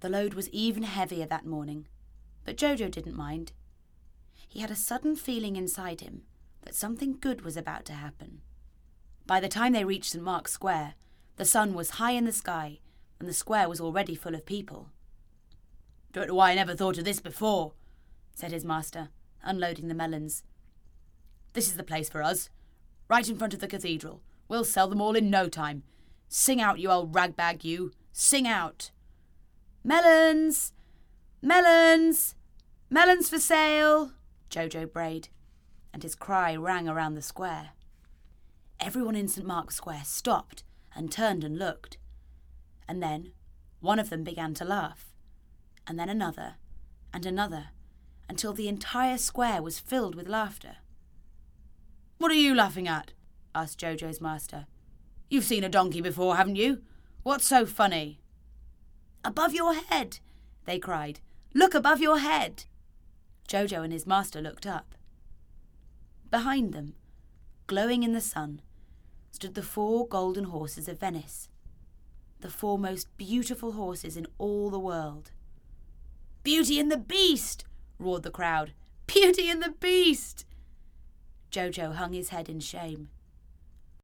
The load was even heavier that morning, but Jojo didn't mind. He had a sudden feeling inside him that something good was about to happen. By the time they reached St. Mark's Square, the sun was high in the sky and the square was already full of people. Don't know why I never thought of this before, said his master, unloading the melons. This is the place for us, right in front of the cathedral. We'll sell them all in no time. Sing out, you old ragbag, you! Sing out! Melons! Melons! Melons for sale! Jojo brayed, and his cry rang around the square. Everyone in St. Mark's Square stopped and turned and looked. And then one of them began to laugh, and then another, and another, until the entire square was filled with laughter. What are you laughing at? asked Jojo's master. You've seen a donkey before, haven't you? What's so funny? Above your head, they cried. Look above your head. Jojo and his master looked up. Behind them, glowing in the sun, stood the four golden horses of Venice, the four most beautiful horses in all the world. Beauty and the Beast! roared the crowd. Beauty and the Beast! Jojo hung his head in shame.